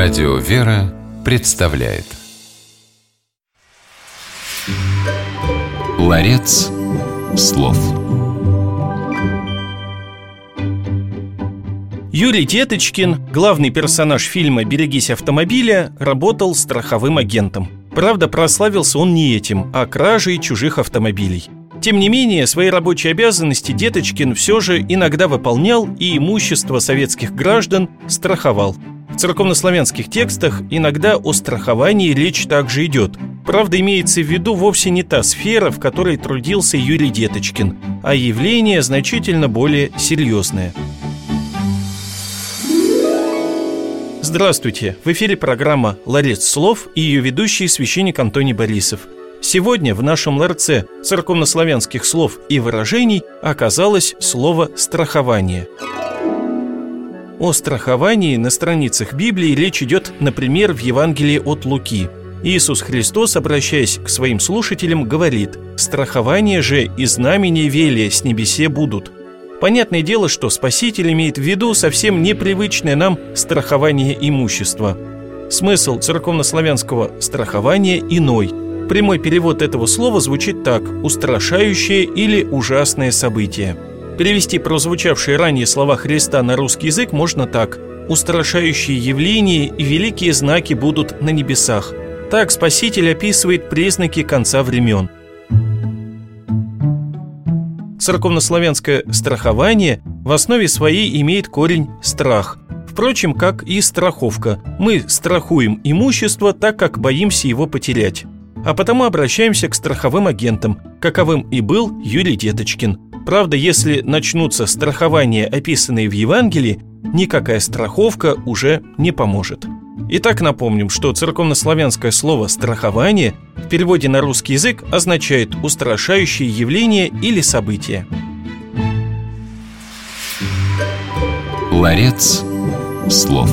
Радио «Вера» представляет Ларец слов Юрий Деточкин, главный персонаж фильма «Берегись автомобиля», работал страховым агентом. Правда, прославился он не этим, а кражей чужих автомобилей. Тем не менее, свои рабочие обязанности Деточкин все же иногда выполнял и имущество советских граждан страховал. Церковнославянских текстах иногда о страховании речь также идет. Правда, имеется в виду вовсе не та сфера, в которой трудился Юрий Деточкин, а явление значительно более серьезное. Здравствуйте! В эфире программа «Ларец слов» и ее ведущий священник Антоний Борисов – Сегодня в нашем ларце церковнославянских слов и выражений оказалось слово «страхование». О страховании на страницах Библии речь идет, например, в Евангелии от Луки. Иисус Христос, обращаясь к своим слушателям, говорит «Страхование же и знамения велия с небесе будут». Понятное дело, что Спаситель имеет в виду совсем непривычное нам страхование имущества. Смысл церковнославянского страхования иной – Прямой перевод этого слова звучит так – устрашающее или ужасное событие. Перевести прозвучавшие ранее слова Христа на русский язык можно так – устрашающие явления и великие знаки будут на небесах. Так Спаситель описывает признаки конца времен. Церковнославянское страхование в основе своей имеет корень «страх», Впрочем, как и страховка. Мы страхуем имущество так, как боимся его потерять а потому обращаемся к страховым агентам, каковым и был Юрий Деточкин. Правда, если начнутся страхования, описанные в Евангелии, никакая страховка уже не поможет. Итак, напомним, что церковнославянское слово «страхование» в переводе на русский язык означает «устрашающее явление или событие». Ларец слов.